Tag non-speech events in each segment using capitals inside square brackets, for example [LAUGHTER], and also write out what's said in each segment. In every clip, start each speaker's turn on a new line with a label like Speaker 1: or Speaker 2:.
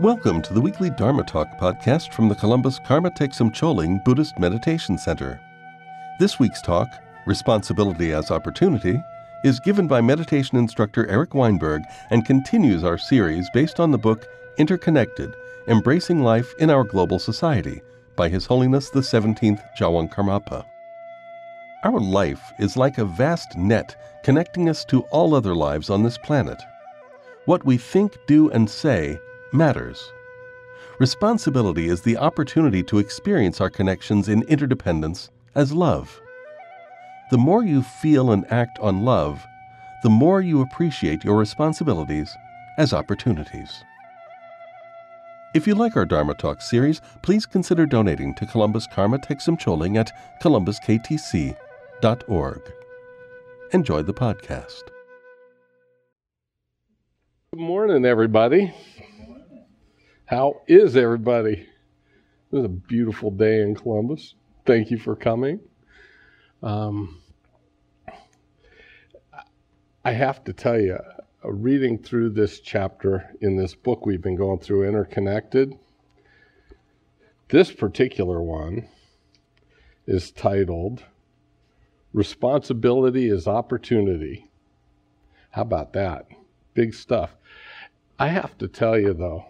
Speaker 1: Welcome to the weekly Dharma Talk podcast from the Columbus Karma Thegsum Choling Buddhist Meditation Center. This week's talk, Responsibility as Opportunity, is given by meditation instructor Eric Weinberg and continues our series based on the book Interconnected Embracing Life in Our Global Society by His Holiness the 17th Gyalwang Karmapa. Our life is like a vast net connecting us to all other lives on this planet. What we think, do, and say matters. Responsibility is the opportunity to experience our connections in interdependence as love. The more you feel and act on love, the more you appreciate your responsibilities as opportunities. If you like our Dharma Talk series, please consider donating to Columbus Karma Thegsum Choling at columbusktc.org. Enjoy the podcast.
Speaker 2: Good morning, everybody. How is everybody? It is a beautiful day in Columbus. Thank you for coming. Um, I have to tell you, uh, reading through this chapter in this book we've been going through, Interconnected, this particular one is titled Responsibility is Opportunity. How about that? Big stuff. I have to tell you, though,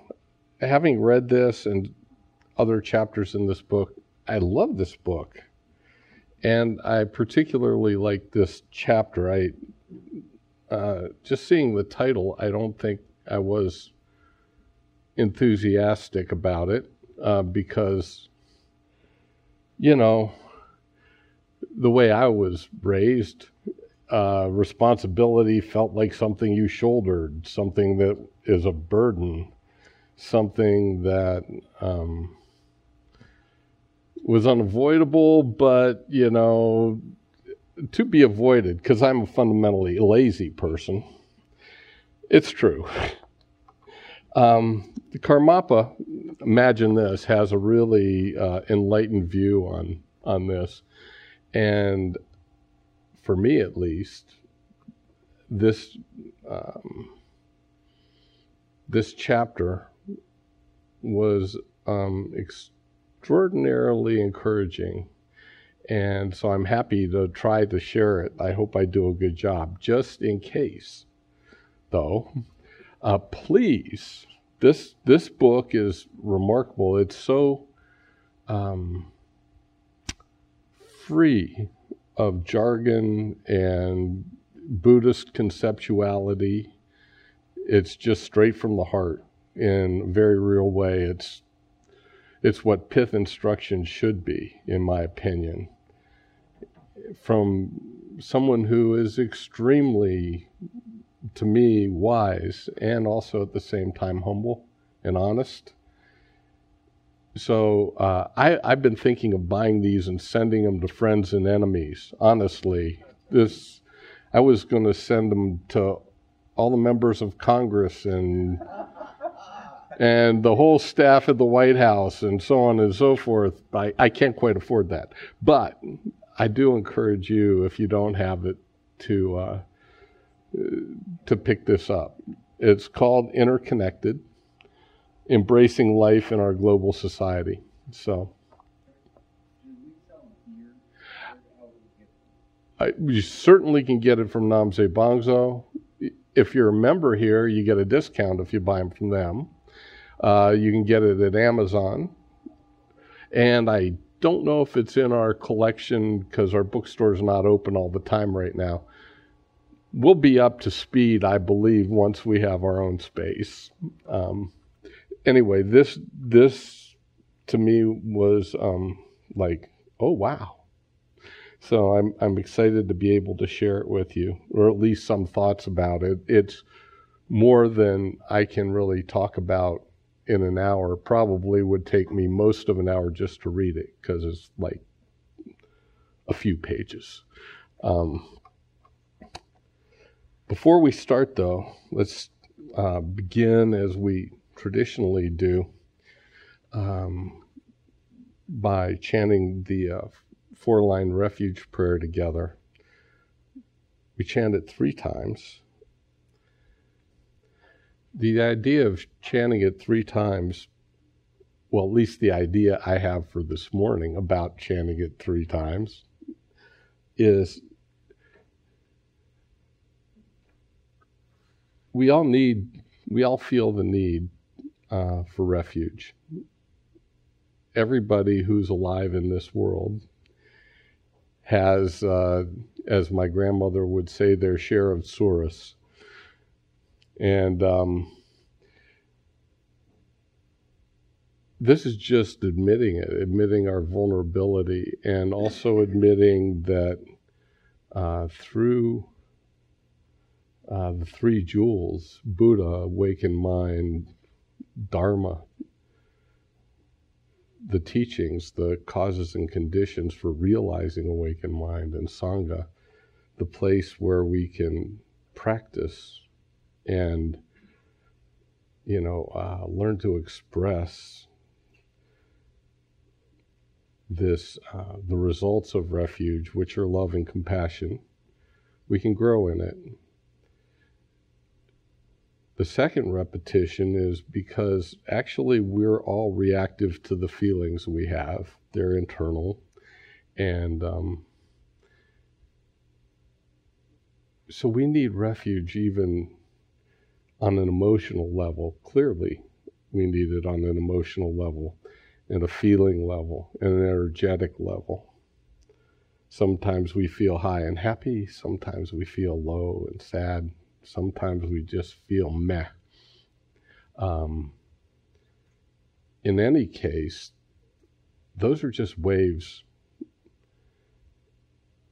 Speaker 2: having read this and other chapters in this book, I love this book. And I particularly like this chapter. I uh, just seeing the title, I don't think I was enthusiastic about it uh, because, you know, the way I was raised, uh, responsibility felt like something you shouldered, something that is a burden something that um, was unavoidable, but you know, to be avoided because I'm a fundamentally lazy person. It's true. Um, the Karmapa, imagine this, has a really uh, enlightened view on on this, and for me at least, this um, this chapter was um, extraordinarily encouraging. And so I'm happy to try to share it. I hope I do a good job. Just in case, though, uh, please, this, this book is remarkable. It's so um, free of jargon and Buddhist conceptuality. It's just straight from the heart in a very real way. It's it's what pith instruction should be, in my opinion, from someone who is extremely, to me, wise and also at the same time humble and honest. So uh, I, I've been thinking of buying these and sending them to friends and enemies. Honestly, this I was going to send them to all the members of Congress and and the whole staff at the White House and so on and so forth. I, I can't quite afford that. But I do encourage you, if you don't have it, to, uh, to pick this up. It's called Interconnected Embracing Life in Our Global Society. So. I, you certainly can get it from Namse Bangdzo. If you're a member here, you get a discount if you buy them from them. Uh, you can get it at Amazon. And I don't know if it's in our collection because our bookstore is not open all the time right now. We'll be up to speed, I believe, once we have our own space. Um, anyway, this this to me was um, like, oh wow. So I'm I'm excited to be able to share it with you, or at least some thoughts about it. It's more than I can really talk about in an hour probably would take me most of an hour just to read it because it's like a few pages. Um, before we start, though, let's uh, begin as we traditionally do um, by chanting the uh, four line refuge prayer together. We chant it three times. The idea of chanting it three times, well, at least the idea I have for this morning about chanting it three times, is we all need, we all feel the need uh, for refuge. Everybody who's alive in this world has, uh, as my grandmother would say, their share of tsuris. And um, this is just admitting it, admitting our vulnerability, and also admitting that uh, through uh, the three jewels Buddha, awakened mind, Dharma, the teachings, the causes and conditions for realizing awakened mind, and Sangha, the place where we can practice and you know uh, learn to express this uh, the results of refuge which are love and compassion. We can grow in it. The second repetition is because actually we're all reactive to the feelings we have. They're internal. And um, so we need refuge even on an emotional level. Clearly, we need it on an emotional level, and a feeling level, and an energetic level. Sometimes we feel high and happy, sometimes we feel low and sad, sometimes we just feel meh. Um, in any case, those are just waves.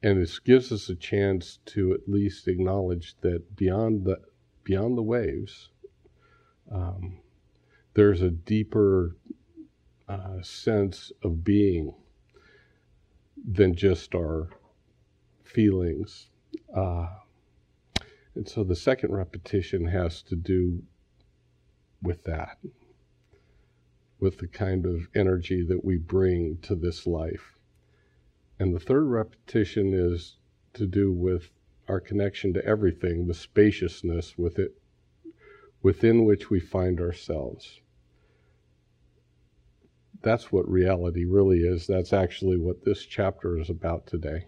Speaker 2: And this gives us a chance to at least acknowledge that beyond the beyond the waves, um, there's a deeper uh, sense of being than just our feelings. Uh, and so the second repetition has to do with that, with the kind of energy that we bring to this life. And the third repetition is to do with our connection to everything, the spaciousness with it, within which we find ourselves. That's what reality really is. That's actually what this chapter is about today.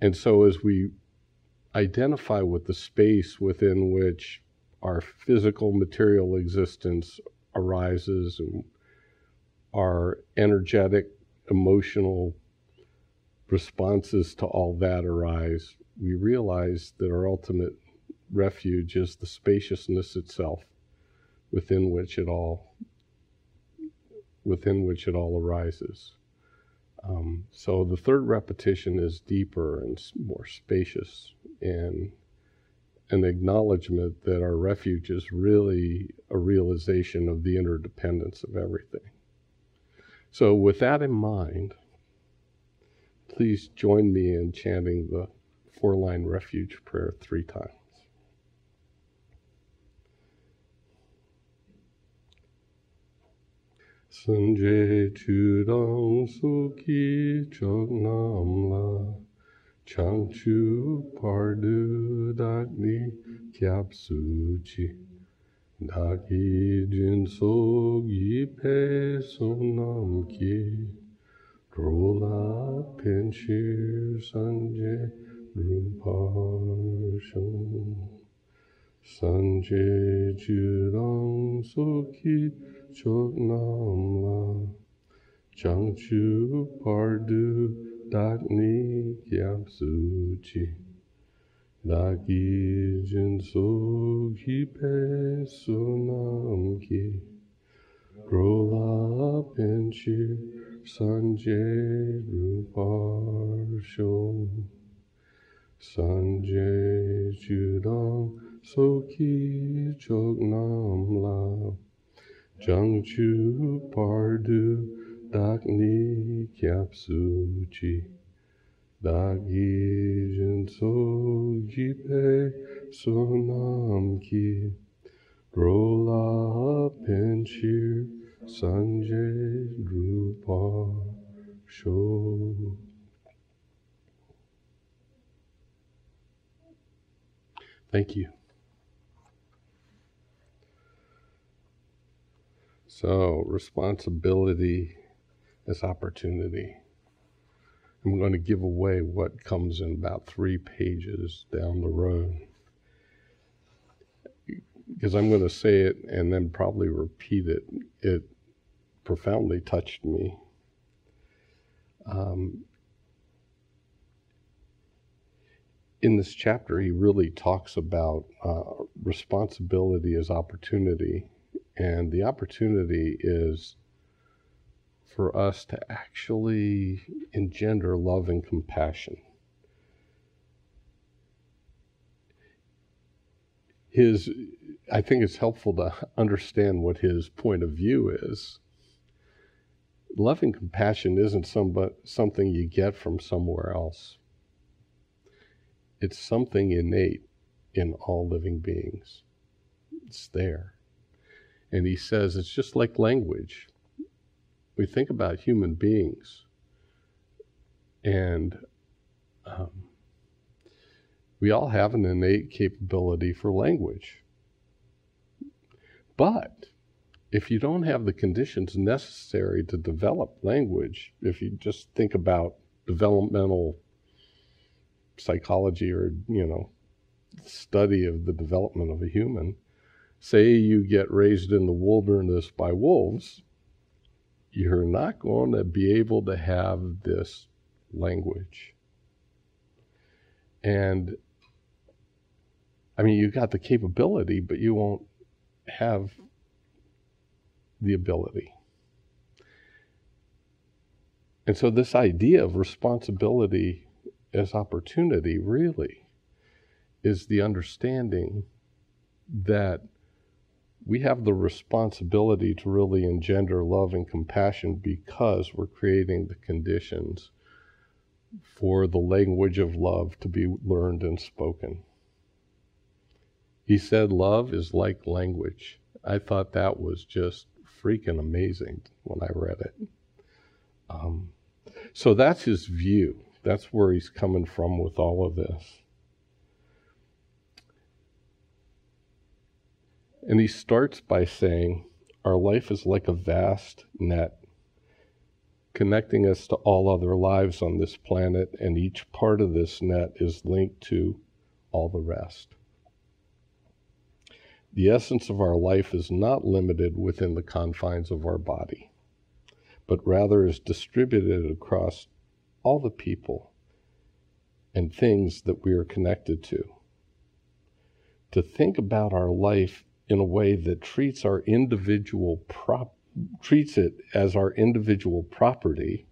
Speaker 2: And so, as we identify with the space within which our physical material existence arises and our energetic, emotional responses to all that arise, we realize that our ultimate refuge is the spaciousness itself within which it all within which it all arises. Um, so the third repetition is deeper and more spacious and an acknowledgement that our refuge is really a realization of the interdependence of everything. So, with that in mind, please join me in chanting the four line refuge prayer three times. Sanjay Chudang Suki Chognamla Changchu Pardu Dakni Kyap Suchi Daki Jin Sogi Pe Sonam Ki Rola Pinchir Sanjay Ruparsham Sanjay Jurang Soki Choknamla Changchu Pardu Dakni Kyapsuchi Daki Jinso Kipe Sunam Ki. Rola Pinchir Sanjay Ruparsho Sanjay Judang Soki Chognam La Jangchu Pardu Dakni Kyapsuchi Dagi Jinso Jipe Sonam Ki Rola Penchir Sanjay Rupa, show. Thank you. So, responsibility is opportunity. I'm going to give away what comes in about three pages down the road. Because I'm going to say it and then probably repeat it. It profoundly touched me. Um, in this chapter, he really talks about uh, responsibility as opportunity. And the opportunity is for us to actually engender love and compassion. His, I think it's helpful to [LAUGHS] understand what his point of view is. Love and compassion isn't some, but something you get from somewhere else. It's something innate in all living beings. It's there. And he says it's just like language we think about human beings and um, we all have an innate capability for language. But if you don't have the conditions necessary to develop language, if you just think about developmental psychology or, you know, study of the development of a human, say you get raised in the wilderness by wolves, you're not going to be able to have this language. And I mean, you've got the capability, but you won't have the ability. And so, this idea of responsibility as opportunity really is the understanding that we have the responsibility to really engender love and compassion because we're creating the conditions for the language of love to be learned and spoken. He said, Love is like language. I thought that was just freaking amazing when I read it. Um, so that's his view. That's where he's coming from with all of this. And he starts by saying, Our life is like a vast net connecting us to all other lives on this planet, and each part of this net is linked to all the rest. The essence of our life is not limited within the confines of our body, but rather is distributed across all the people and things that we are connected to. To think about our life in a way that treats our individual prop treats it as our individual property.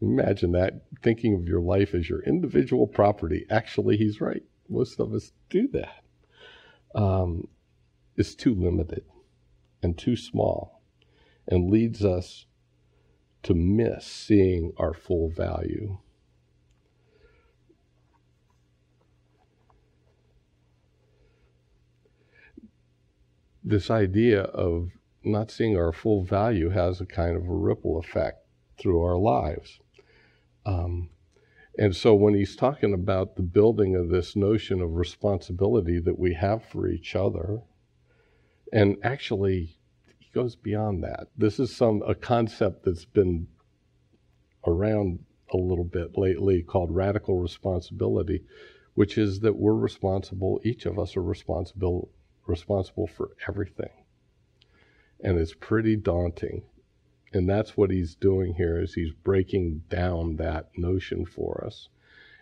Speaker 2: Imagine that thinking of your life as your individual property. Actually, he's right. Most of us do that. Um, is too limited and too small, and leads us to miss seeing our full value. this idea of not seeing our full value has a kind of a ripple effect through our lives. Um, and so when he's talking about the building of this notion of responsibility that we have for each other, and actually he goes beyond that. This is some a concept that's been around a little bit lately called radical responsibility, which is that we're responsible, each of us are responsible responsible for everything. And it's pretty daunting. And that's what he's doing here is he's breaking down that notion for us.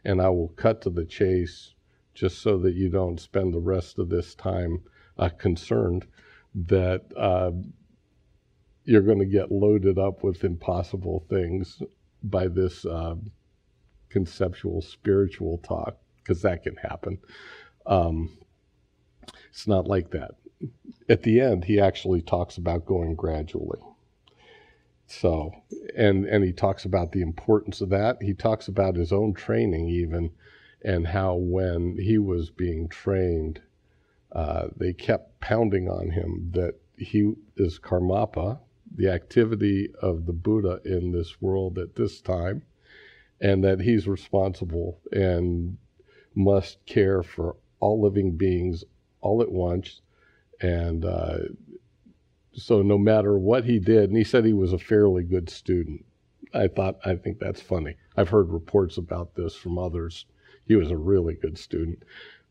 Speaker 2: And I will cut to the chase just so that you don't spend the rest of this time uh, concerned that uh, you're going to get loaded up with impossible things by this uh, conceptual spiritual talk, because that can happen. Um, it's not like that. At the end, he actually talks about going gradually. So, and and he talks about the importance of that. He talks about his own training even, and how when he was being trained, uh, they kept pounding on him that he is karmapa, the activity of the Buddha in this world at this time, and that he's responsible and must care for all living beings all at once and uh, So no matter what he did, and he said he was a fairly good student. I thought, I think that's funny. I've heard reports about this from others. He was a really good student.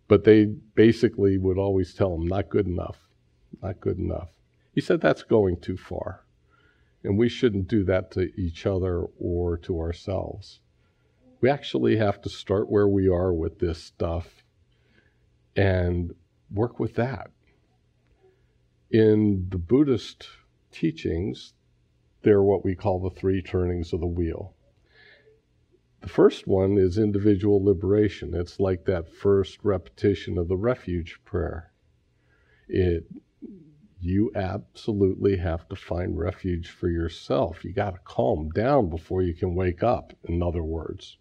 Speaker 2: But they basically would always tell him, not good enough, not good enough. He said that's going too far. And we shouldn't do that to each other or to ourselves. We actually have to start where we are with this stuff and work with that. In the Buddhist teachings, they're what we call the three turnings of the wheel. The first one is individual liberation. It's like that first repetition of the refuge prayer. It you absolutely have to find refuge for yourself. You got to calm down before you can wake up, in other words.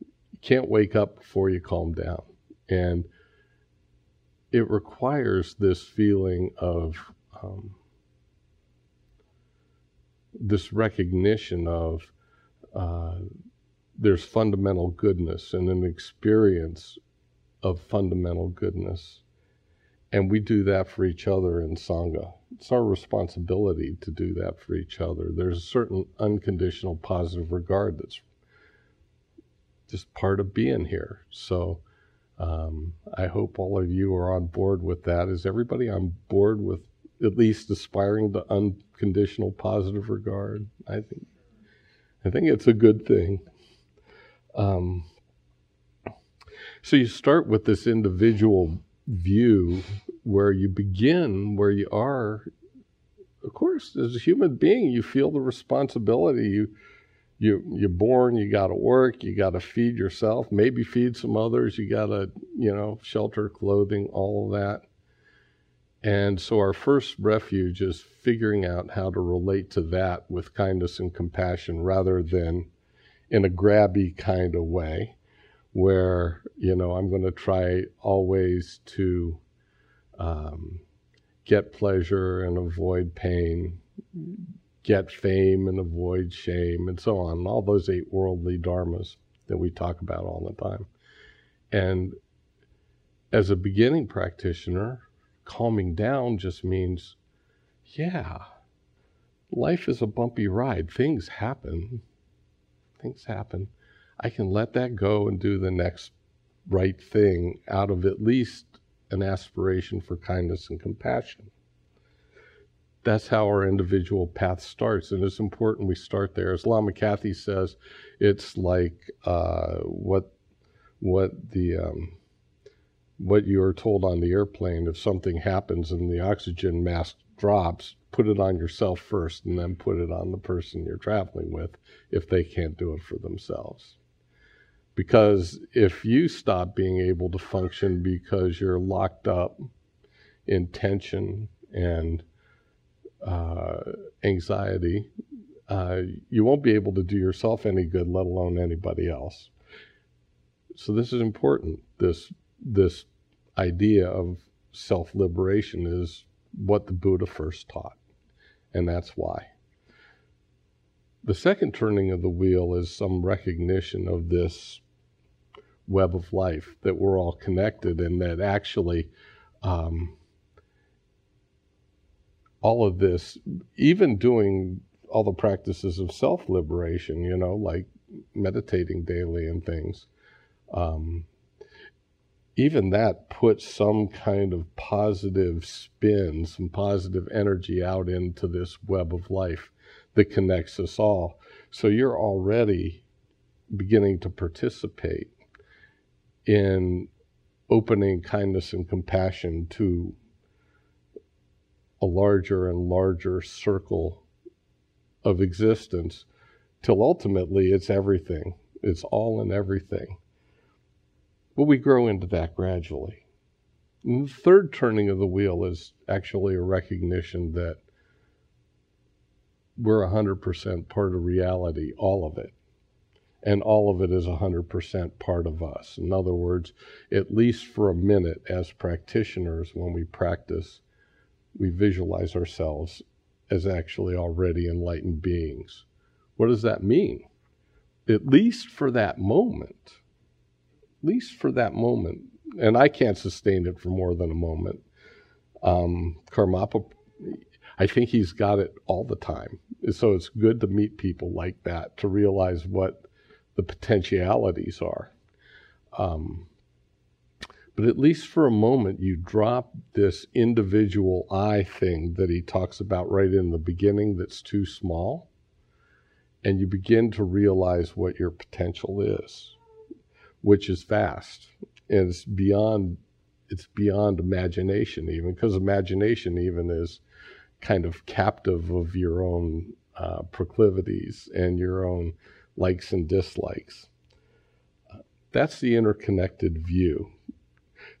Speaker 2: You can't wake up before you calm down. And it requires this feeling of um, this recognition of uh, there's fundamental goodness and an experience of fundamental goodness. And we do that for each other in Sangha. It's our responsibility to do that for each other. There's a certain unconditional positive regard that's just part of being here. So um, I hope all of you are on board with that. Is everybody on board with at least aspiring to unconditional positive regard? I think I think it's a good thing. Um, so you start with this individual view where you begin where you are. Of course, as a human being, you feel the responsibility. You you you're born, you got to work, you got to feed yourself, maybe feed some others. You got to you know shelter, clothing, all of that. And so our first refuge is figuring out how to relate to that with kindness and compassion rather than in a grabby kind of way where, you know, I'm going to try always to um, get pleasure and avoid pain, get fame and avoid shame, and so on. All those eight worldly dharmas that we talk about all the time. And as a beginning practitioner, calming down just means, yeah, life is a bumpy ride. Things happen. Things happen. I can let that go and do the next right thing out of at least an aspiration for kindness and compassion. That's how our individual path starts, and it's important we start there. As Lama Kathy says, it's like uh, what what the um, what you are told on the airplane if something happens and the oxygen mask drops, put it on yourself first and then put it on the person you're traveling with if they can't do it for themselves. Because if you stop being able to function because you're locked up in tension and uh, anxiety, uh, you won't be able to do yourself any good, let alone anybody else. So, this is important this this idea of self liberation is what the Buddha first taught, and that's why. The second turning of the wheel is some recognition of this web of life that we're all connected and that actually um, all of this, even doing all the practices of self liberation, you know, like meditating daily and things, um, even that puts some kind of positive spin, some positive energy out into this web of life that connects us all. So you're already beginning to participate in opening kindness and compassion to a larger and larger circle of existence till ultimately it's everything. It's all in everything. But we grow into that gradually. And the third turning of the wheel is actually a recognition that we're 100% part of reality, all of it. And all of it is 100% part of us. In other words, at least for a minute, as practitioners, when we practice, we visualize ourselves as actually already enlightened beings. What does that mean? At least for that moment least for that moment, and I can't sustain it for more than a moment. Um, Karmapa, I think he's got it all the time. So it's good to meet people like that to realize what the potentialities are. Um, but at least for a moment, you drop this individual I thing that he talks about right in the beginning that's too small, and you begin to realize what your potential is, which is vast. And it's beyond it's beyond imagination even because imagination even is kind of captive of your own uh, proclivities and your own likes and dislikes. That's the interconnected view.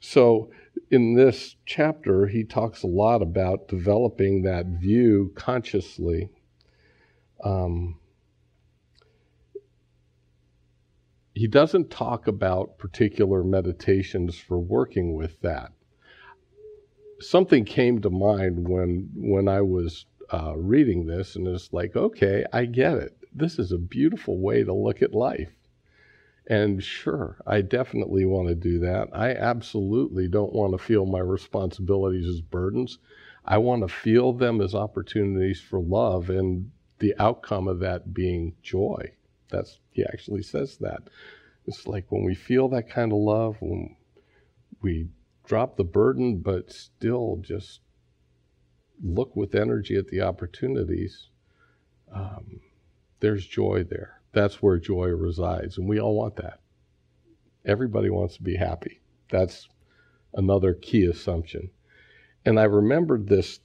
Speaker 2: So, in this chapter, he talks a lot about developing that view consciously. Um, he doesn't talk about particular meditations for working with that. Something came to mind when when I was uh, reading this, and it's like, okay, I get it. This is a beautiful way to look at life. And sure, I definitely want to do that. I absolutely don't want to feel my responsibilities as burdens. I want to feel them as opportunities for love and the outcome of that being joy. That's he actually says that. It's like when we feel that kind of love, when we drop the burden, but still just look with energy at the opportunities, um, there's joy there. That's where joy resides, and we all want that. Everybody wants to be happy. That's another key assumption. And I remembered this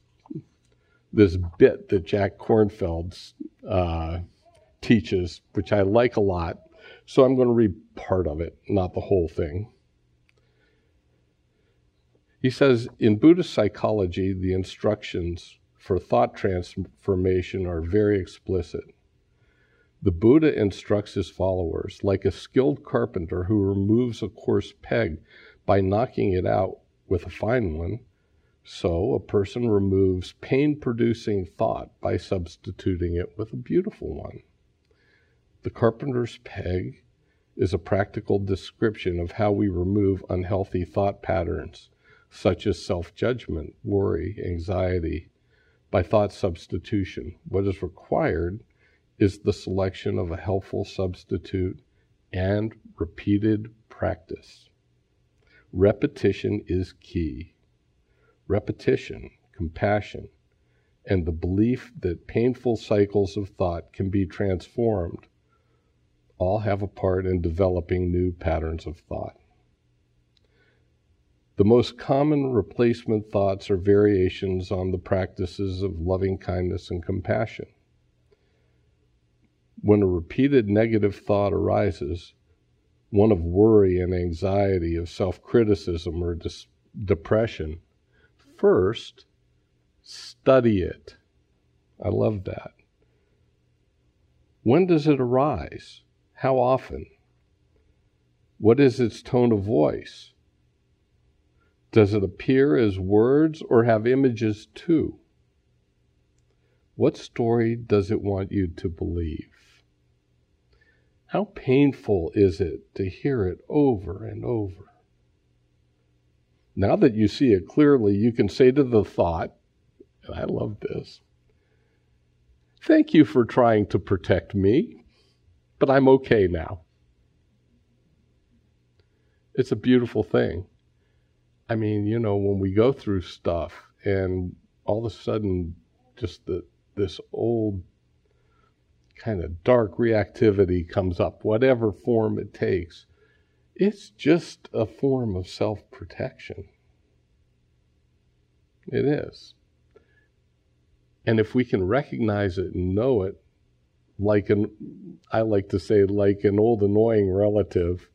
Speaker 2: this bit that Jack Kornfield uh, teaches, which I like a lot. So I'm going to read part of it, not the whole thing. He says in Buddhist psychology, the instructions for thought transformation are very explicit. The Buddha instructs his followers, like a skilled carpenter who removes a coarse peg by knocking it out with a fine one, so a person removes pain producing thought by substituting it with a beautiful one. The carpenter's peg is a practical description of how we remove unhealthy thought patterns, such as self judgment, worry, anxiety, by thought substitution. What is required is the selection of a helpful substitute and repeated practice. Repetition is key. Repetition, compassion, and the belief that painful cycles of thought can be transformed all have a part in developing new patterns of thought. The most common replacement thoughts are variations on the practices of loving kindness and compassion. When a repeated negative thought arises, one of worry and anxiety, of self criticism or dis- depression, first study it. I love that. When does it arise? How often? What is its tone of voice? Does it appear as words or have images too? What story does it want you to believe? How painful is it to hear it over and over? Now that you see it clearly, you can say to the thought, and I love this, thank you for trying to protect me but I'm okay now. It's a beautiful thing. I mean, you know, when we go through stuff and all of a sudden just the this old kind of dark reactivity comes up, whatever form it takes, it's just a form of self protection. It is. And if we can recognize it and know it, like an I like to say like an old annoying relative.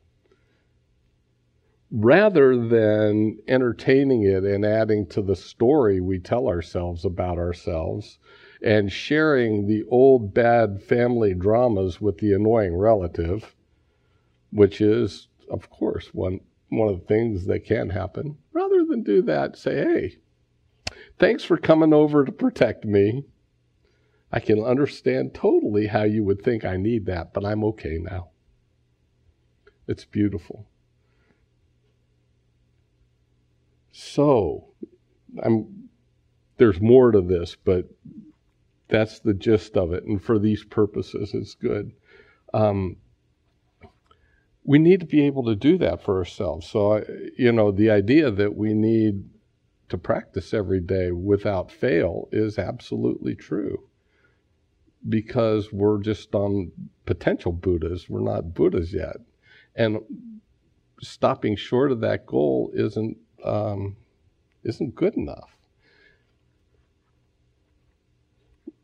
Speaker 2: Rather than entertaining it and adding to the story we tell ourselves about ourselves and sharing the old bad family dramas with the annoying relative which is of course one one of the things that can happen rather than do that say hey thanks for coming over to protect me I can understand totally how you would think I need that, but I'm okay now. It's beautiful. So, I'm there's more to this, but that's the gist of it. And for these purposes, it's good. Um, we need to be able to do that for ourselves. So, I, you know, the idea that we need to practice every day without fail is absolutely true because we're just on potential Buddhas. We're not Buddhas yet. And stopping short of that goal isn't, um, isn't good enough.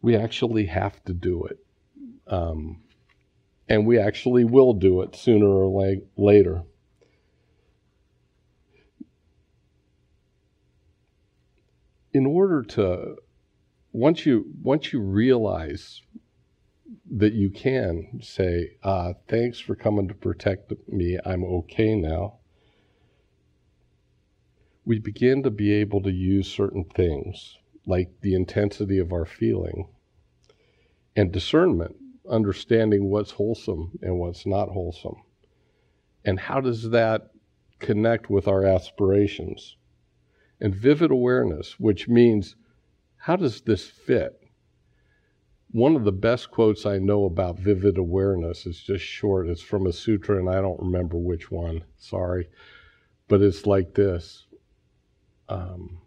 Speaker 2: We actually have to do it. Um, and we actually will do it sooner or la- later. In order to once you once you realize that you can say, uh, "Thanks for coming to protect me. I'm okay now." We begin to be able to use certain things, like the intensity of our feeling and discernment understanding what's wholesome and what's not wholesome. And how does that connect with our aspirations? And vivid awareness, which means how does this fit? One of the best quotes I know about vivid awareness is just short. It's from a sutra, and I don't remember which one. Sorry. But it's like this um,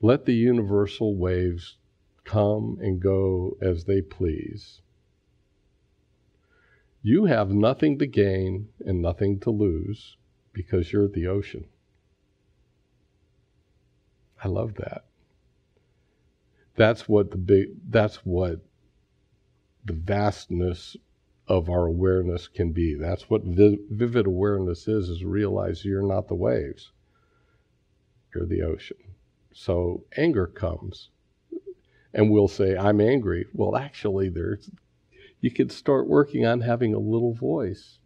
Speaker 2: Let the universal waves come and go as they please. You have nothing to gain and nothing to lose because you're the ocean. I love that. That's what the big that's what the vastness of our awareness can be. That's what vi- vivid awareness is is realize you're not the waves. You're the ocean. So anger comes. And we'll say, I'm angry. Well, actually, there's, you could start working on having a little voice.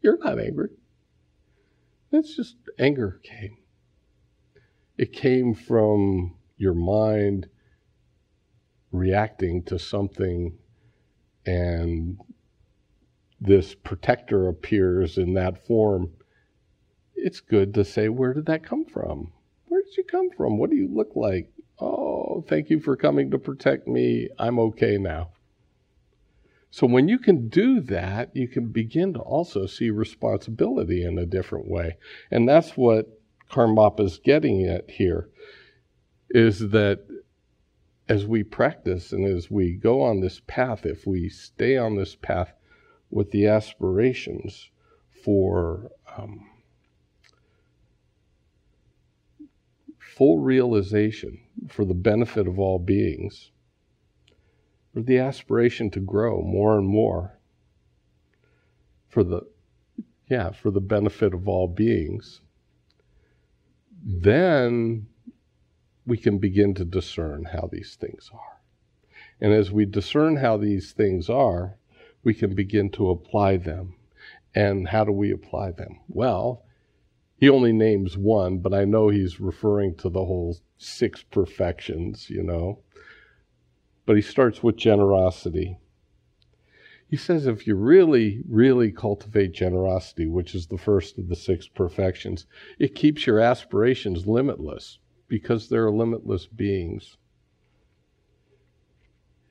Speaker 2: You're not angry. That's just anger came. It came from your mind reacting to something, and this protector appears in that form. It's good to say, Where did that come from? Where did you come from? What do you look like? Oh, thank you for coming to protect me. I'm okay now. So, when you can do that, you can begin to also see responsibility in a different way. And that's what Karmapa is getting at here is that as we practice and as we go on this path, if we stay on this path with the aspirations for um, full realization for the benefit of all beings, for the aspiration to grow more and more, for the yeah, for the benefit of all beings, then we can begin to discern how these things are. And as we discern how these things are, we can begin to apply them. And how do we apply them? Well, he only names one, but I know he's referring to the whole six perfections, you know. But he starts with generosity. He says if you really, really cultivate generosity, which is the first of the six perfections, it keeps your aspirations limitless because they're limitless beings.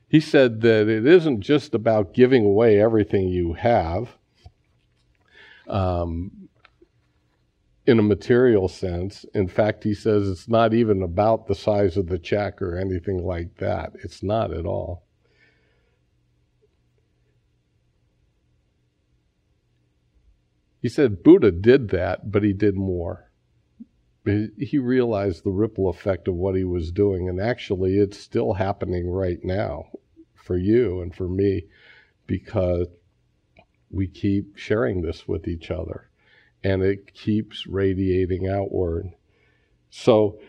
Speaker 2: He said that it isn't just about giving away everything you have. Um, in a material sense. In fact, he says it's not even about the size of the check or anything like that. It's not at all. He said Buddha did that, but he did more. He realized the ripple effect of what he was doing, and actually, it's still happening right now for you and for me because we keep sharing this with each other and it keeps radiating outward. So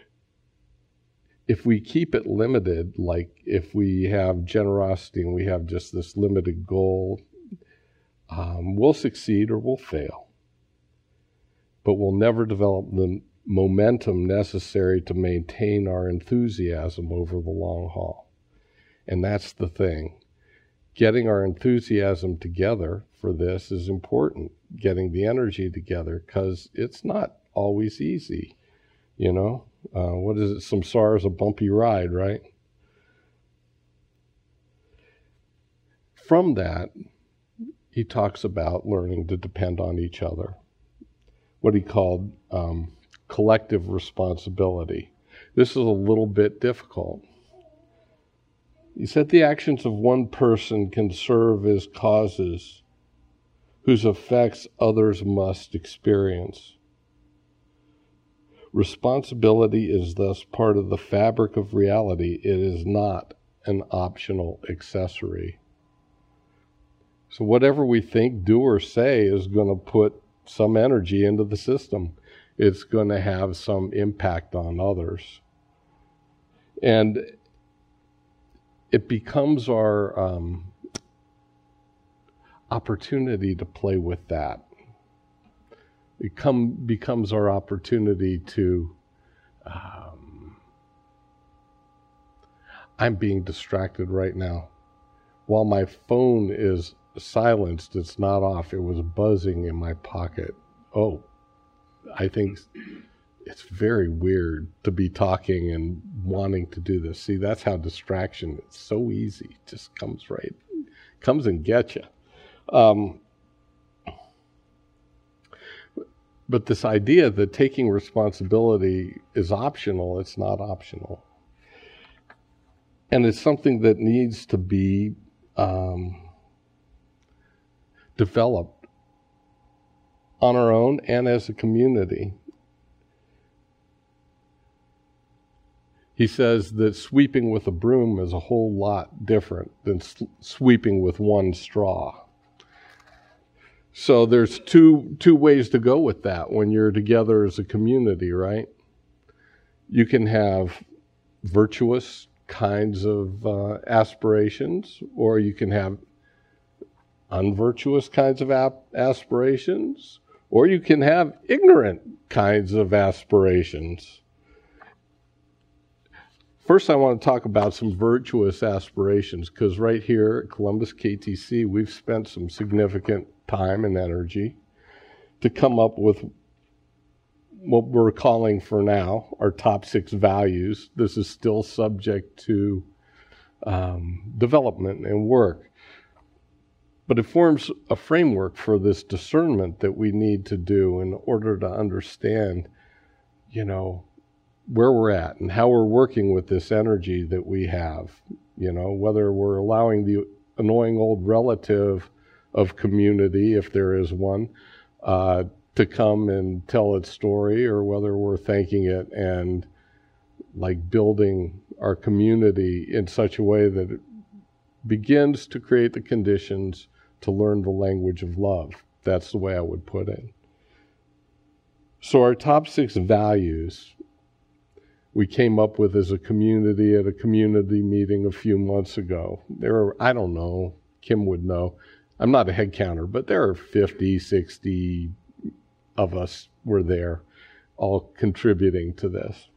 Speaker 2: if we keep it limited, like if we have generosity and we have just this limited goal, um, we'll succeed or we'll fail. But we'll never develop the momentum necessary to maintain our enthusiasm over the long haul. And that's the thing. getting our enthusiasm together for this is important. Getting the energy together because it's not always easy. You know, uh, what is it? Samsara's a bumpy ride, right? From that, he talks about learning to depend on each other, what he called um, collective responsibility. This is a little bit difficult. He said the actions of one person can serve as causes whose effects others must experience. Responsibility is thus part of the fabric of reality. It is not an optional accessory. So, whatever we think, do, or say is going to put some energy into the system. It's going to have some impact on others. And it becomes our um, opportunity to play with that. It come, becomes our opportunity to. Um, I'm being distracted right now. While my phone is silenced, it's not off. It was buzzing in my pocket. Oh, I think it's very weird to be talking and wanting to do this. See, that's how distraction. It's so easy. It just comes right, comes and gets you. Um, but this idea that taking responsibility is optional, it's not optional. And it's something that needs to be um, developed on our own and as a community. He says that sweeping with a broom is a whole lot different than sweeping with one straw. So there's two two ways to go with that when you're together as a community, right? You can have virtuous kinds of uh, aspirations, or you can have unvirtuous kinds of ap- aspirations, or you can have ignorant kinds of aspirations. First, I want to talk about some virtuous aspirations because right here at Columbus KTC, we've spent some significant time and energy to come up with what we're calling for now our top six values. This is still subject to um, development and work. But it forms a framework for this discernment that we need to do in order to understand, you know, where we're at and how we're working with this energy that we have. You know, whether we're allowing the annoying old relative of community, if there is one, uh, to come and tell its story, or whether we're thanking it and like building our community in such a way that it begins to create the conditions to learn the language of love. That's the way I would put it. So, our top six values we came up with as a community at a community meeting a few months ago. There are, I don't know, Kim would know. I'm not a head counter, but there are 50, 60 of us were there, all contributing to this.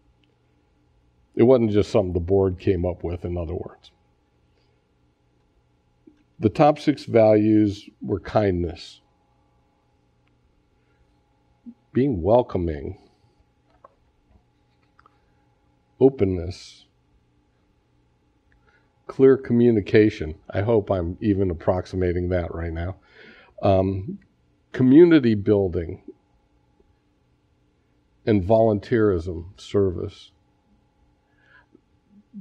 Speaker 2: It wasn't just something the board came up with, in other words. The top six values were kindness, being welcoming, openness, clear communication. I hope I'm even approximating that right now. Um, community building and volunteerism service.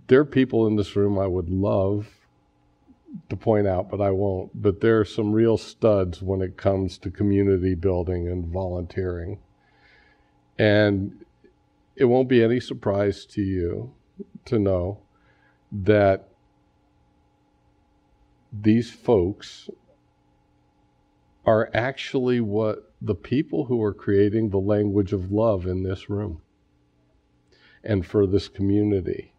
Speaker 2: There are people in this room I would love to point out, but I won't. But there are some real studs when it comes to community building and volunteering. And it won't be any surprise to you to know that these folks are actually what the people who are creating the language of love in this room and for this community.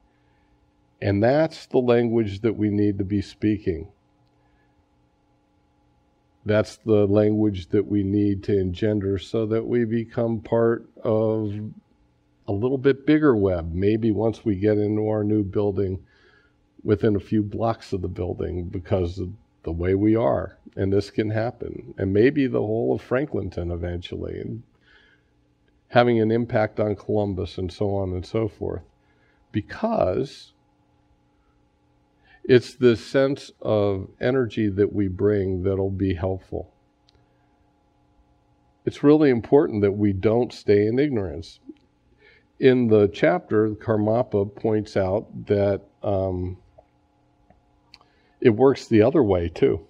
Speaker 2: And that's the language that we need to be speaking. That's the language that we need to engender so that we become part of a little bit bigger web. Maybe once we get into our new building, within a few blocks of the building, because of the way we are, and this can happen, and maybe the whole of Franklinton eventually, and having an impact on Columbus and so on and so forth, because it's the sense of energy that we bring that'll be helpful. It's really important that we don't stay in ignorance. In the chapter, Karmapa points out that um, it works the other way too.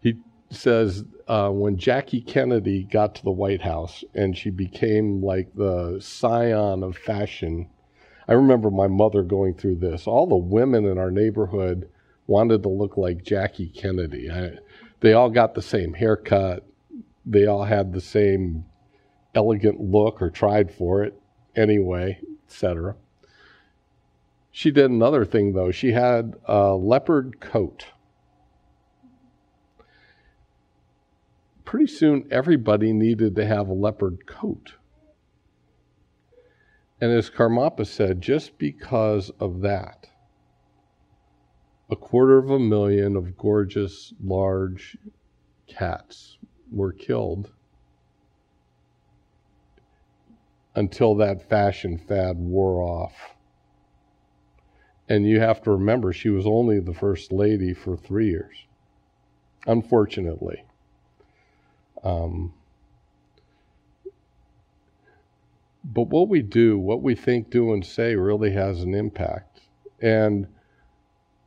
Speaker 2: He says uh, when Jackie Kennedy got to the White House and she became like the scion of fashion, I remember my mother going through this. All the women in our neighborhood wanted to look like Jackie Kennedy. I, they all got the same haircut. They all had the same elegant look or tried for it anyway, etc. She did another thing, though. She had a leopard coat. Pretty soon, everybody needed to have a leopard coat. And as Karmapa said, just because of that, a quarter of a million of gorgeous, large cats were killed until that fashion fad wore off. And you have to remember, she was only the first lady for three years, unfortunately. Um, but what we do, what we think, do, and say really has an impact. And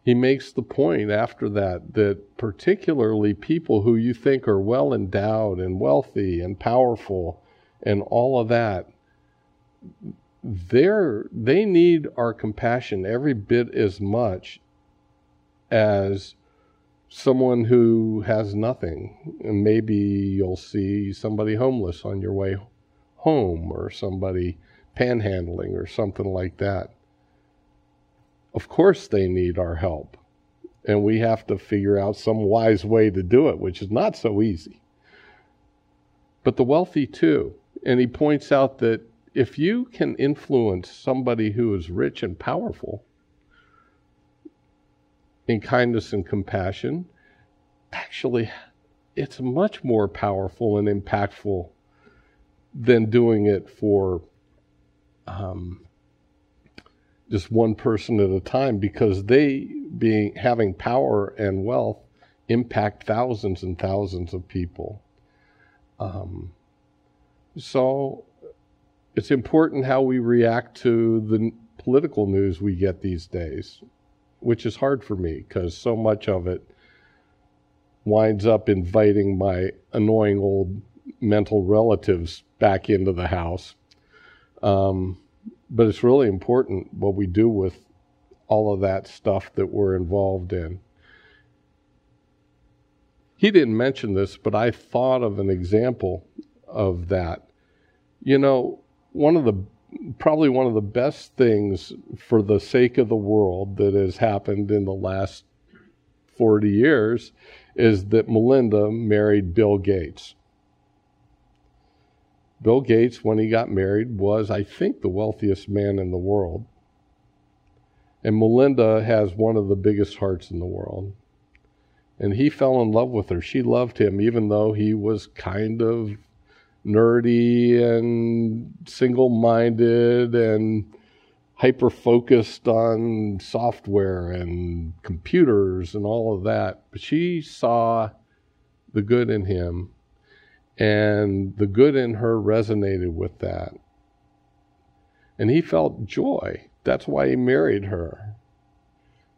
Speaker 2: he makes the point after that that particularly people who you think are well endowed and wealthy and powerful and all of that they're they need our compassion every bit as much as someone who has nothing and maybe you'll see somebody homeless on your way home or somebody panhandling or something like that of course they need our help. And we have to figure out some wise way to do it which is not so easy. But the wealthy too. And he points out that if you can influence somebody who is rich and powerful in kindness and compassion, actually, it's much more powerful and impactful than doing it for um, just one person at a time because they being having power and wealth impact thousands and thousands of people. Um, so it's important how we react to the political news we get these days, which is hard for me because so much of it winds up inviting my annoying old mental relatives back into the house. Um, but it's really important what we do with all of that stuff that we're involved in. He didn't mention this, but I thought of an example of that. You know, one of the probably one of the best things for the sake of the world that has happened in the last 40 years is that Melinda married Bill Gates. Bill Gates, when he got married, was, I think, the wealthiest man in the world. And Melinda has one of the biggest hearts in the world. And he fell in love with her. She loved him, even though he was kind of nerdy and single minded and hyper focused on software and computers and all of that. But she saw the good in him, and the good in her resonated with that. And he felt joy. That's why he married her.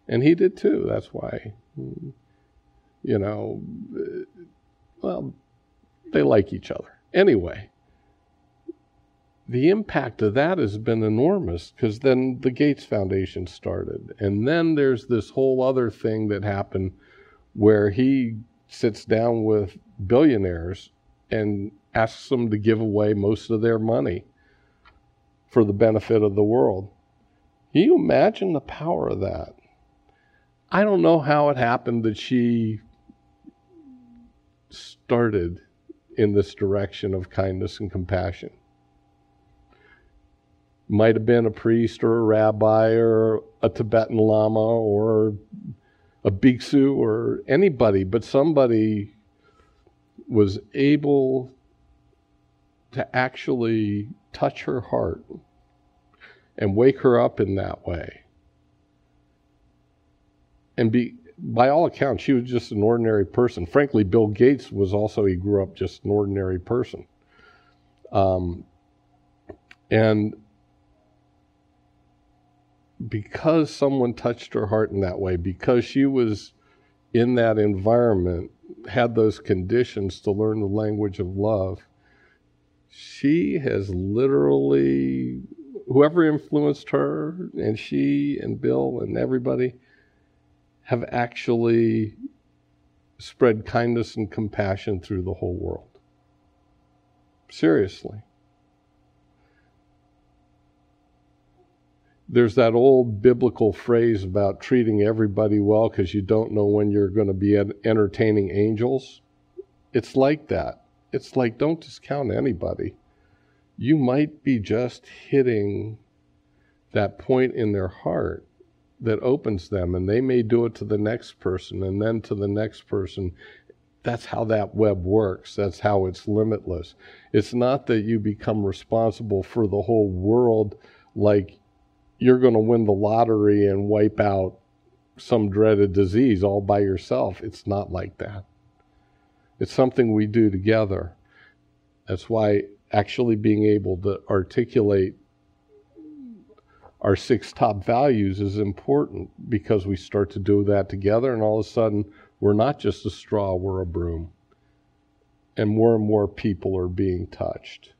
Speaker 2: And he did too. That's why, you know, well, they like each other. Anyway, the impact of that has been enormous because then the Gates Foundation started. And then there's this whole other thing that happened where he sits down with billionaires and asks them to give away most of their money for the benefit of the world. Can you imagine the power of that? I don't know how it happened that she started in this direction of kindness and compassion. Might have been a priest or a rabbi or a Tibetan Lama or a bhiksu or anybody, but somebody was able to actually touch her heart and wake her up in that way. And be by all accounts, she was just an ordinary person. Frankly, Bill Gates was also, he grew up just an ordinary person. Um, and because someone touched her heart in that way, because she was in that environment, had those conditions to learn the language of love, she has literally, whoever influenced her, and she and Bill and everybody, have actually spread kindness and compassion through the whole world. Seriously. There's that old biblical phrase about treating everybody well because you don't know when you're going to be entertaining angels. It's like that. It's like don't discount anybody. You might be just hitting that point in their heart that opens them, and they may do it to the next person and then to the next person. That's how that web works. That's how it's limitless. It's not that you become responsible for the whole world like you're going to win the lottery and wipe out some dreaded disease all by yourself. It's not like that. It's something we do together. That's why actually being able to articulate our six top values is important because we start to do that together, and all of a sudden, we're not just a straw, we're a broom. And more and more people are being touched.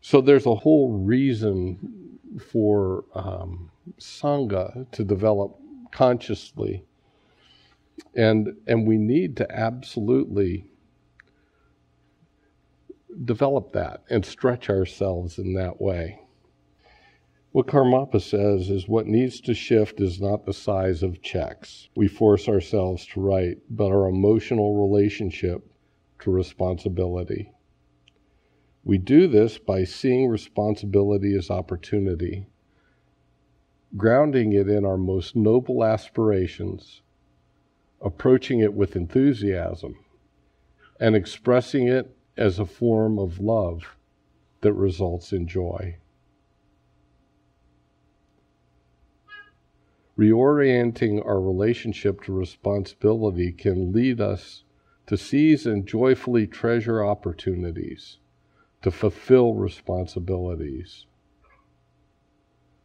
Speaker 2: So there's a whole reason for um, Sangha to develop consciously. And, and we need to absolutely develop that and stretch ourselves in that way. What Karmapa says is what needs to shift is not the size of checks we force ourselves to write, but our emotional relationship to responsibility. We do this by seeing responsibility as opportunity, grounding it in our most noble aspirations, approaching it with enthusiasm, and expressing it as a form of love that results in joy. reorienting our relationship to responsibility can lead us to seize and joyfully treasure opportunities to fulfill responsibilities.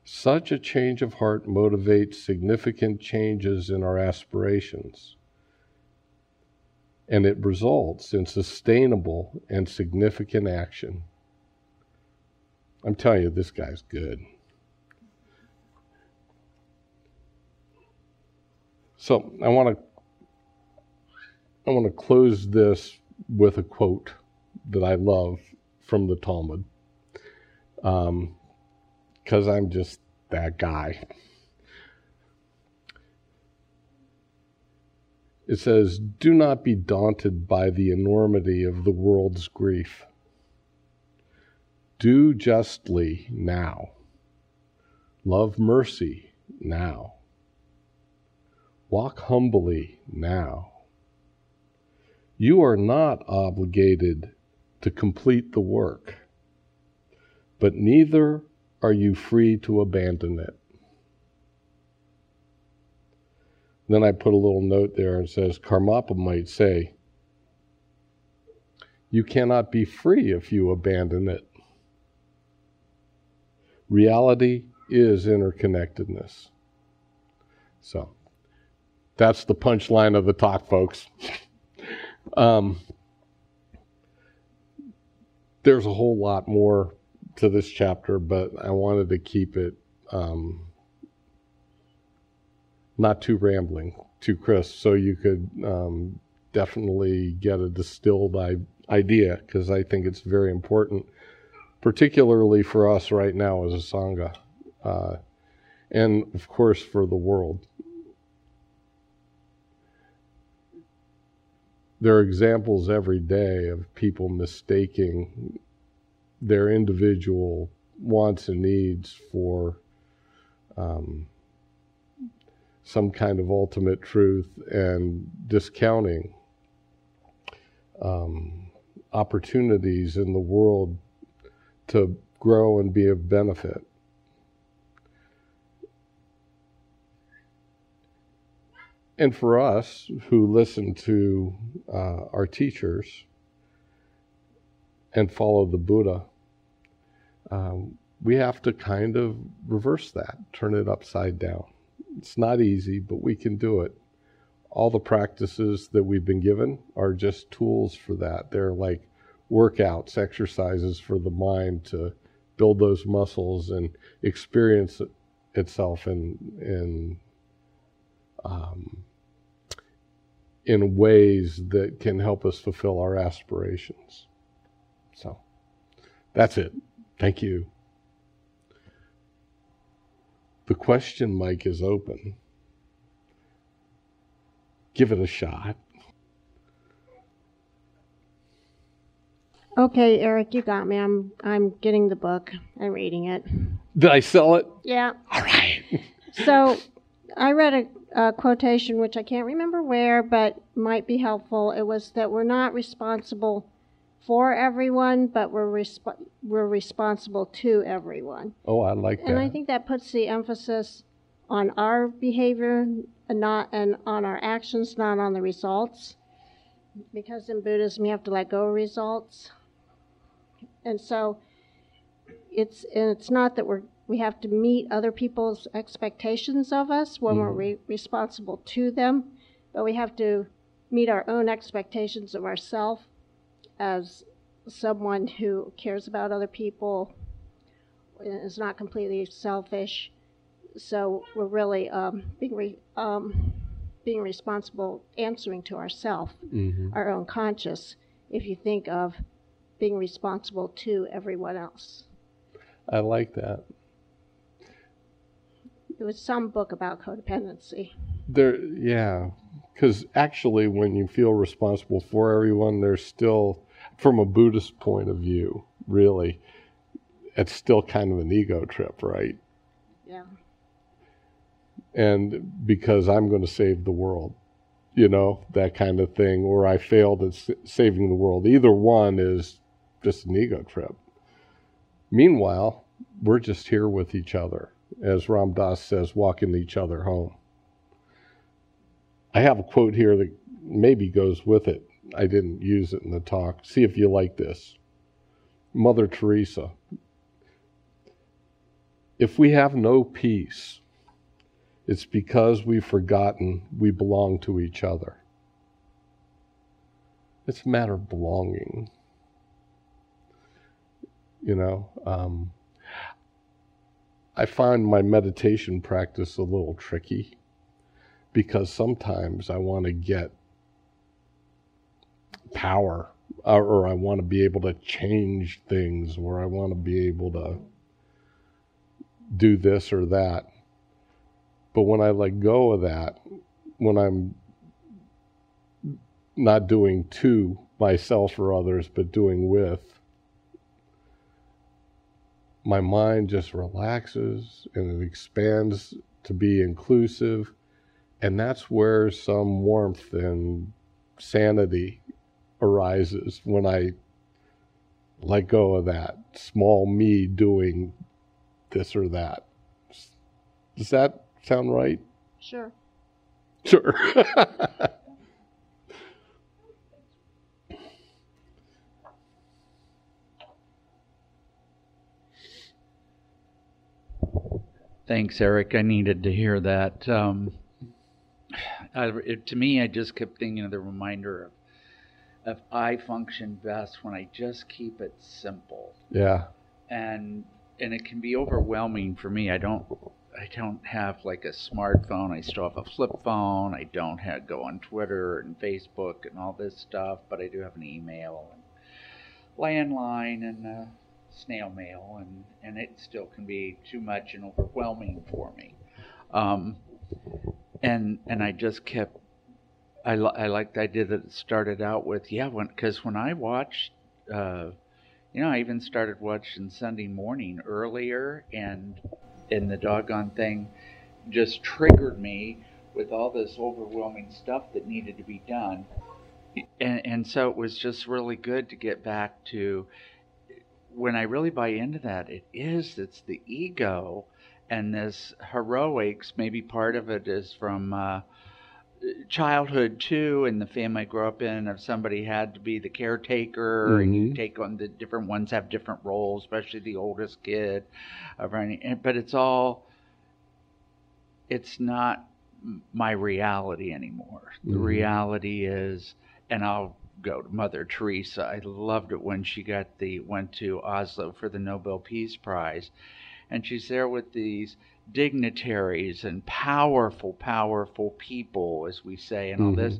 Speaker 2: Such a change of heart motivates significant changes in our aspirations, and it results in sustainable and significant action. I'm telling you, this guy's good. So I want to I want to close this with a quote that I love from the Talmud, because um, I'm just that guy. It says, Do not be daunted by the enormity of the world's grief. Do justly now. Love mercy now. Walk humbly now. You are not obligated to complete the work, but neither are you free to abandon it. Then I put a little note there and says Karmapa might say, You cannot be free if you abandon it. Reality is interconnectedness. So. That's the punchline of the talk, folks. [LAUGHS] um, there's a whole lot more to this chapter, but I wanted to keep it um, not too rambling, too crisp, so you could um, definitely get a distilled idea because I think it's very important, particularly for us right now as a Sangha, uh, and of course for the world. There are examples every day of people mistaking their individual wants and needs for um, some kind of ultimate truth and discounting um, opportunities in the world to grow and be of benefit. And for us who listen to uh, our teachers and follow the Buddha, um, we have to kind of reverse that, turn it upside down. It's not easy, but we can do it. All the practices that we've been given are just tools for that. They're like workouts, exercises for the mind to build those muscles and experience itself in in um, in ways that can help us fulfill our aspirations. So that's it. Thank you. The question mic is open. Give it a shot.
Speaker 3: Okay, Eric, you got me. I'm I'm getting the book. I'm reading it.
Speaker 2: Did I sell it?
Speaker 3: Yeah.
Speaker 2: All right.
Speaker 3: So, I read a, a quotation which I can't remember where, but might be helpful. It was that we're not responsible for everyone, but we're resp- we're responsible to everyone.
Speaker 2: Oh, I like that.
Speaker 3: And I think that puts the emphasis on our behavior and not and on our actions, not on the results. Because in Buddhism, you have to let go of results. And so it's and it's not that we're we have to meet other people's expectations of us when we're re- responsible to them, but we have to meet our own expectations of ourselves as someone who cares about other people, is not completely selfish. So we're really um, being re- um, being responsible, answering to ourself,
Speaker 2: Mhm.
Speaker 3: our own conscious. If you think of being responsible to everyone else,
Speaker 2: I like that.
Speaker 3: It was some book about codependency.
Speaker 2: There, yeah, because actually, when you feel responsible for everyone, there's still, from a Buddhist point of view, really, it's still kind of an ego trip, right?
Speaker 3: Yeah.
Speaker 2: And because I'm going to save the world, you know, that kind of thing, or I failed at saving the world. Either one is just an ego trip. Meanwhile, we're just here with each other, as Ram Dass says, walking each other home. I have a quote here that maybe goes with it. I didn't use it in the talk. See if you like this. Mother Teresa. If we have no peace, it's because we've forgotten we belong to each other. It's a matter of belonging. You know, um, I find my meditation practice a little tricky because sometimes I want to get power or, I want to be able to change things or I want to be able to do this or that. But when I let go of that, when I'm not doing to myself or others, but doing with, my mind just relaxes and it expands to be inclusive. And that's where some warmth and sanity arises when I let go of that small me doing this or that. Does that sound right?
Speaker 3: Sure.
Speaker 2: Sure. [LAUGHS]
Speaker 4: Thanks, Eric. I needed to hear that. Um, I, it, to me, I just kept thinking of the reminder of, of I function best when I just keep it simple,
Speaker 2: yeah.
Speaker 4: and and it can be overwhelming for me. I don't I don't have like a smartphone. I still have a flip phone. I don't have go on Twitter and Facebook and all this stuff, but I do have an email and landline and uh, snail mail, and and it still can be too much and overwhelming for me. Um, and and I just kept. I, li- I liked the idea that it started out with yeah when because when I watched uh, you know I even started watching Sunday morning earlier and and the doggone thing just triggered me with all this overwhelming stuff that needed to be done. And, and so it was just really good to get back to when I really buy into that, it is, it's the ego and this heroics. Maybe part of it is from uh, childhood too, and the family I grew up in. If somebody had to be the caretaker, mm-hmm. and you mm-hmm. take on the different ones have different roles, especially the oldest kid. But it's all, it's not my reality anymore. The mm-hmm. reality is, and I'll go to Mother Teresa. I loved it when she got the went to Oslo for the Nobel Peace Prize, and she's there with these dignitaries and powerful, powerful people, as we say, and all mm-hmm. this.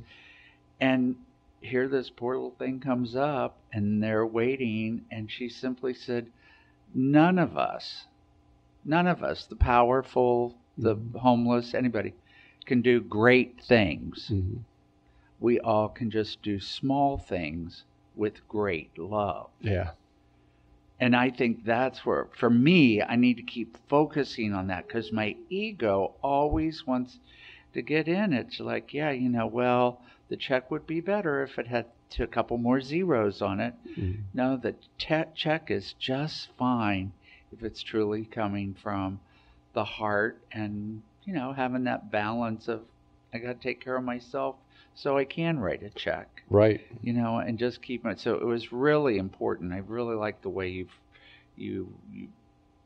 Speaker 4: And here this poor little thing comes up, and they're waiting, and she simply said, "None of us, none of us, the powerful, the mm-hmm. homeless, anybody." can do great things. Mm-hmm. We all can just do small things with great love.
Speaker 2: Yeah.
Speaker 4: And I think that's where, for me, I need to keep focusing on that because my ego always wants to get in. It's like, yeah, you know, well, the check would be better if it had a couple more zeros on it. Mm-hmm. No, the te- check is just fine if it's truly coming from the heart and you know, having that balance of I got to take care of myself so I can write a check.
Speaker 2: Right.
Speaker 4: You know, and just keep it. So it was really important. I really like the way you've you, you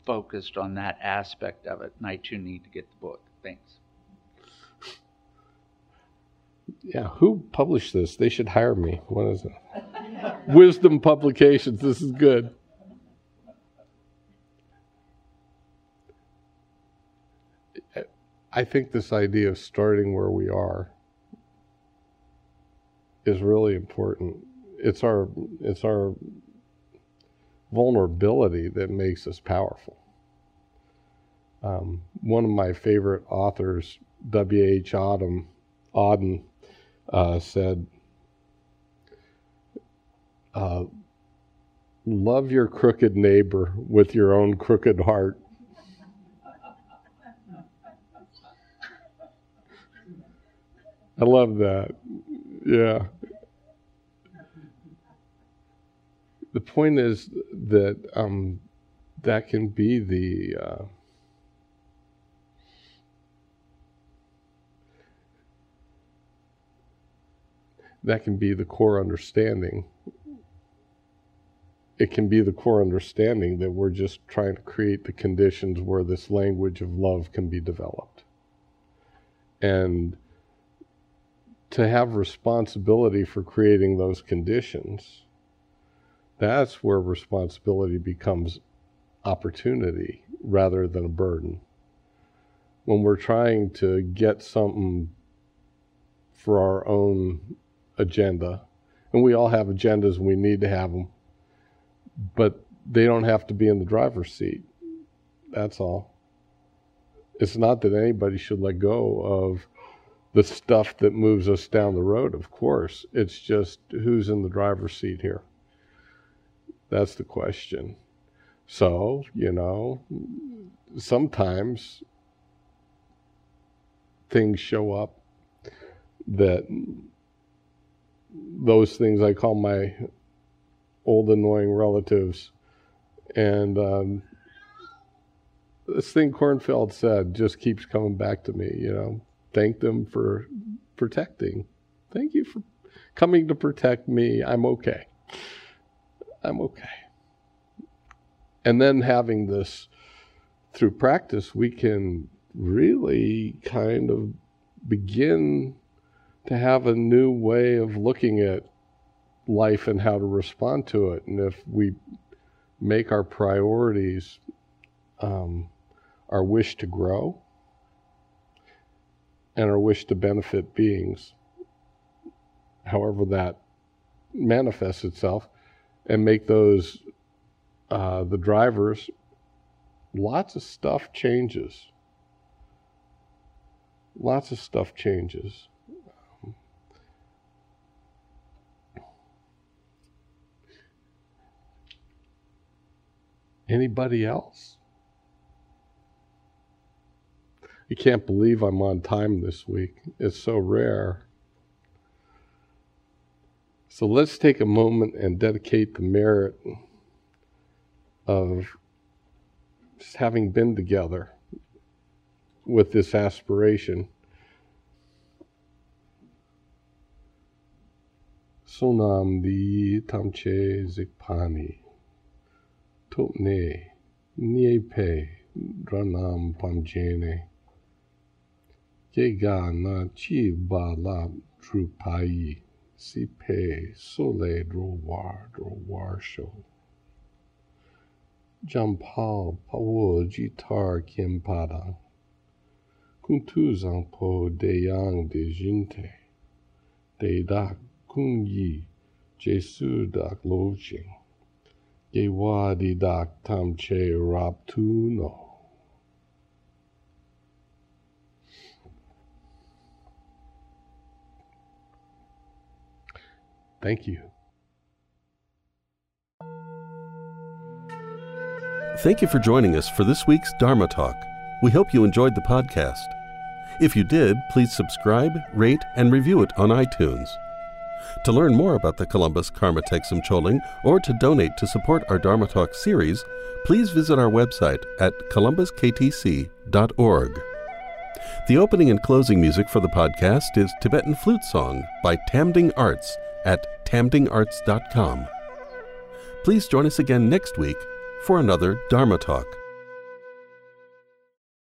Speaker 4: focused on that aspect of it, and I too need to get the book. Thanks.
Speaker 2: Yeah, who published this? They should hire me. What is it? [LAUGHS] Wisdom Publications. This is good. I think this idea of starting where we are is really important. It's our it's our vulnerability that makes us powerful. Um, one of my favorite authors, W. H. Auden, Auden uh, said, uh, "Love your crooked neighbor with your own crooked heart." [LAUGHS] I love that. Yeah. The point is that um, that can be the uh, that can be the core understanding. It can be the core understanding that we're just trying to create the conditions where this language of love can be developed. And to have responsibility for creating those conditions, that's where responsibility becomes opportunity rather than a burden. When we're trying to get something for our own agenda, and we all have agendas and we need to have them, but they don't have to be in the driver's seat. That's all. It's not that anybody should let go of the stuff that moves us down the road, of course. It's just who's in the driver's seat here. That's the question. So, you know, sometimes things show up that those things I call my old annoying relatives. And um, this thing Kornfield said just keeps coming back to me, you know thank them for protecting. Thank you for coming to protect me. I'm okay. I'm okay. And then having this through practice, we can really kind of begin to have a new way of looking at life and how to respond to it. And if we make our priorities um, our wish to grow, and our wish to benefit beings, however that manifests itself, and make those uh, the drivers, lots of stuff changes. Lots of stuff changes. Anybody else? I can't believe I'm on time this week. It's so rare. So let's take a moment and dedicate the merit of just having been together with this aspiration. Sonam di tamche zikpani, topne, niepe, dranam pamjene. Gegana chi bala trupayi si pe sole drowar drowar sho. Jampal pawo jitar kimpada. Kuntuzang po deyang de jinte. De da kung yi jesu da k lo ching Gewa di da tamche rap tu no. Thank you.
Speaker 1: Thank you for joining us for this week's Dharma Talk. We hope you enjoyed the podcast. If you did, please subscribe, rate, and review it on iTunes. To learn more about the Columbus Karma Thegsum Choling or to donate to support our Dharma Talk series, please visit our website at columbusktc.org. The opening and closing music for the podcast is Tibetan Flute Song by Tamding Arts at tamdingarts.com. Please join us again next week for another Dharma Talk.